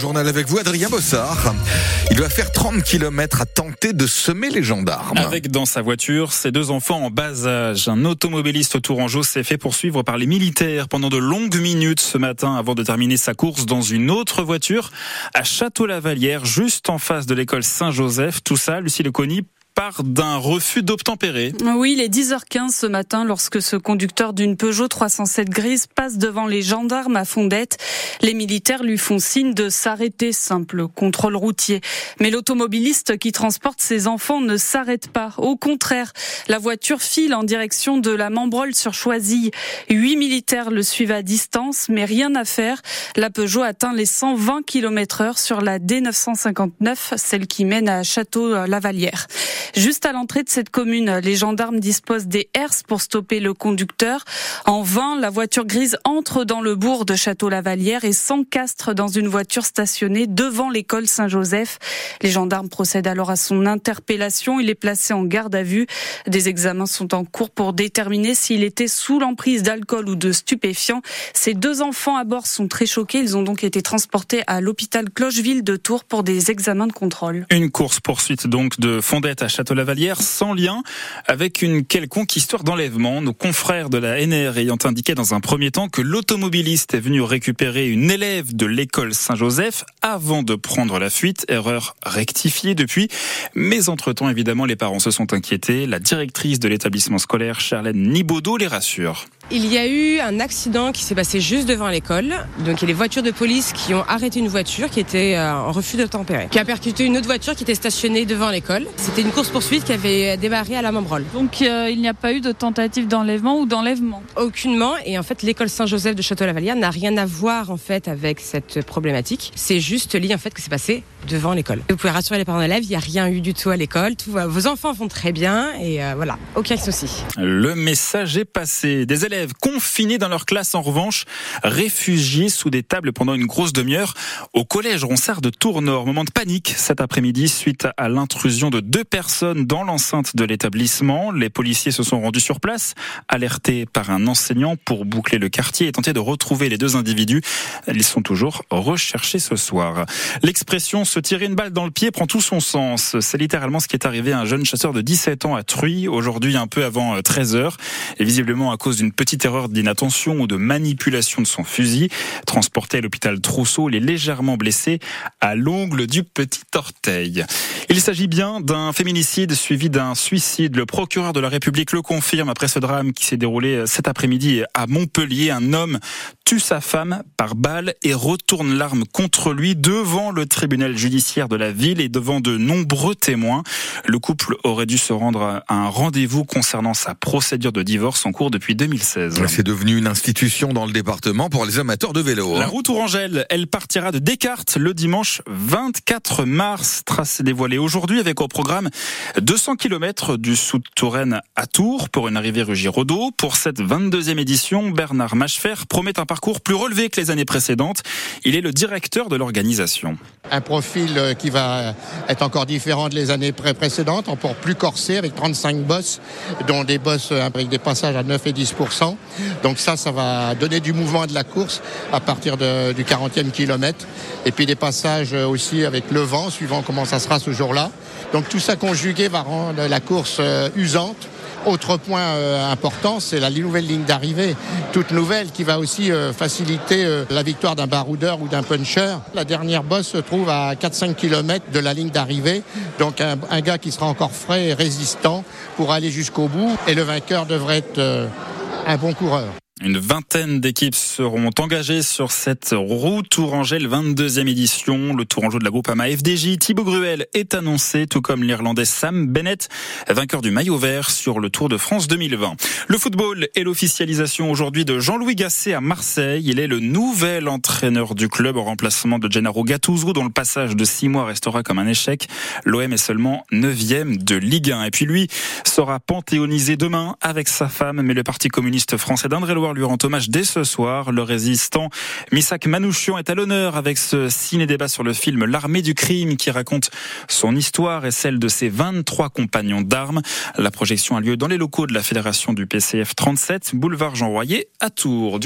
journal avec vous, Adrien Bossard. Il va faire 30 km à tenter de semer les gendarmes. Avec dans sa voiture ses deux enfants en bas âge. Un automobiliste tourangeau s'est fait poursuivre par les militaires pendant de longues minutes ce matin avant de terminer sa course dans une autre voiture à Château-Lavalière, juste en face de l'école Saint-Joseph. Tout ça, Lucie Leconi, d'un refus d'obtempérer. Oui, il est 10h15 ce matin lorsque ce conducteur d'une Peugeot 307 grise passe devant les gendarmes à Fondette. Les militaires lui font signe de s'arrêter, simple contrôle routier. Mais l'automobiliste qui transporte ses enfants ne s'arrête pas. Au contraire, la voiture file en direction de la Membrole sur Choisy. Huit militaires le suivent à distance, mais rien à faire. La Peugeot atteint les 120 km heure sur la D959, celle qui mène à Château-Lavalière. Juste à l'entrée de cette commune, les gendarmes disposent des herses pour stopper le conducteur. En vain, la voiture grise entre dans le bourg de Château-Lavalière et s'encastre dans une voiture stationnée devant l'école Saint-Joseph. Les gendarmes procèdent alors à son interpellation. Il est placé en garde à vue. Des examens sont en cours pour déterminer s'il était sous l'emprise d'alcool ou de stupéfiants. Ses deux enfants à bord sont très choqués. Ils ont donc été transportés à l'hôpital Clocheville de Tours pour des examens de contrôle. Une course poursuite donc de Fondette à Château-Lavalière sans lien avec une quelconque histoire d'enlèvement. Nos confrères de la NR ayant indiqué dans un premier temps que l'automobiliste est venu récupérer une élève de l'école Saint-Joseph avant de prendre la fuite. Erreur rectifiée depuis. Mais entre-temps, évidemment, les parents se sont inquiétés. La directrice de l'établissement scolaire, Charlène Nibaudot, les rassure. Il y a eu un accident qui s'est passé juste devant l'école. Donc il y a les voitures de police qui ont arrêté une voiture qui était euh, en refus de tempérer, qui a percuté une autre voiture qui était stationnée devant l'école. C'était une course-poursuite qui avait démarré à la Membrole. Donc euh, il n'y a pas eu de tentative d'enlèvement ou d'enlèvement Aucunement. Et en fait, l'école Saint-Joseph de Château-Lavalière n'a rien à voir en fait avec cette problématique. C'est juste lié en fait que c'est passé devant l'école. Vous pouvez rassurer les parents d'élèves, il n'y a rien eu du tout à l'école. Vos enfants vont très bien et euh, voilà, aucun souci. Le message est passé. Des élèves confinés dans leur classe en revanche, réfugiés sous des tables pendant une grosse demi-heure au collège Ronsard de Tournord. Moment de panique cet après-midi suite à l'intrusion de deux personnes dans l'enceinte de l'établissement. Les policiers se sont rendus sur place, alertés par un enseignant pour boucler le quartier et tenter de retrouver les deux individus. Ils sont toujours recherchés ce soir. L'expression se tirer une balle dans le pied prend tout son sens. C'est littéralement ce qui est arrivé à un jeune chasseur de 17 ans à Truy, aujourd'hui un peu avant 13 heures. Et visiblement à cause d'une petite erreur d'inattention ou de manipulation de son fusil. Transporté à l'hôpital Trousseau, il est légèrement blessé à l'ongle du petit orteil. Il s'agit bien d'un féminicide suivi d'un suicide. Le procureur de la République le confirme après ce drame qui s'est déroulé cet après-midi à Montpellier. Un homme tue sa femme par balle et retourne l'arme contre lui devant le tribunal judiciaire de la ville et devant de nombreux témoins. Le couple aurait dû se rendre à un rendez-vous concernant sa procédure de divorce en cours depuis 2016. C'est devenu une institution dans le département pour les amateurs de vélo. La hein. route Ourangelle, elle partira de Descartes le dimanche 24 mars. Tracé dévoilé aujourd'hui avec au programme 200 km du Sous-Touraine à Tours pour une arrivée rue Giraudot. Pour cette 22e édition, Bernard Machefer promet un parcours plus relevé que les années précédentes. Il est le directeur de l'organisation. Un profil euh, qui va être encore différent de les années précédentes, encore plus corsé avec 35 bosses, dont des bosses euh, avec des passages à 9 et 10% Donc ça, ça va donner du mouvement de la course à partir du 40e kilomètre. Et puis des passages euh, aussi avec le vent, suivant comment ça sera ce jour-là. Donc tout ça conjugué va rendre la course usante autre point euh, important, c'est la nouvelle ligne d'arrivée, toute nouvelle, qui va aussi euh, faciliter euh, la victoire d'un baroudeur ou d'un puncher. La dernière bosse se trouve à 4-5 km de la ligne d'arrivée, donc un, un, gars qui sera encore frais et résistant pour aller jusqu'au bout, et le vainqueur devrait être un bon coureur. Une vingtaine d'équipes seront engagées sur cette route Tourangelle 22e édition. Le Tourangeau de la groupe AMA FDJ, Thibaut Gruel, est annoncé, tout comme l'Irlandais Sam Bennett, vainqueur du maillot vert sur le Tour de France 2020. Le football est l'officialisation aujourd'hui de Jean-Louis Gasset à Marseille. Il est le nouvel entraîneur du club en remplacement de Gennaro Gattuso, dont le passage de six mois restera comme un échec. L'OM est seulement 9e de Ligue 1. Et puis lui sera panthéonisé demain avec sa femme, mais le Parti communiste français d'Indre-et-Loire lui rend hommage dès ce soir. Le résistant Misak Manouchian est à l'honneur avec ce ciné-débat sur le film L'armée du crime qui raconte son histoire et celle de ses 23 compagnons d'armes. La projection a lieu dans les locaux de la Fédération du PCF 37, boulevard Jean Royer à Tours.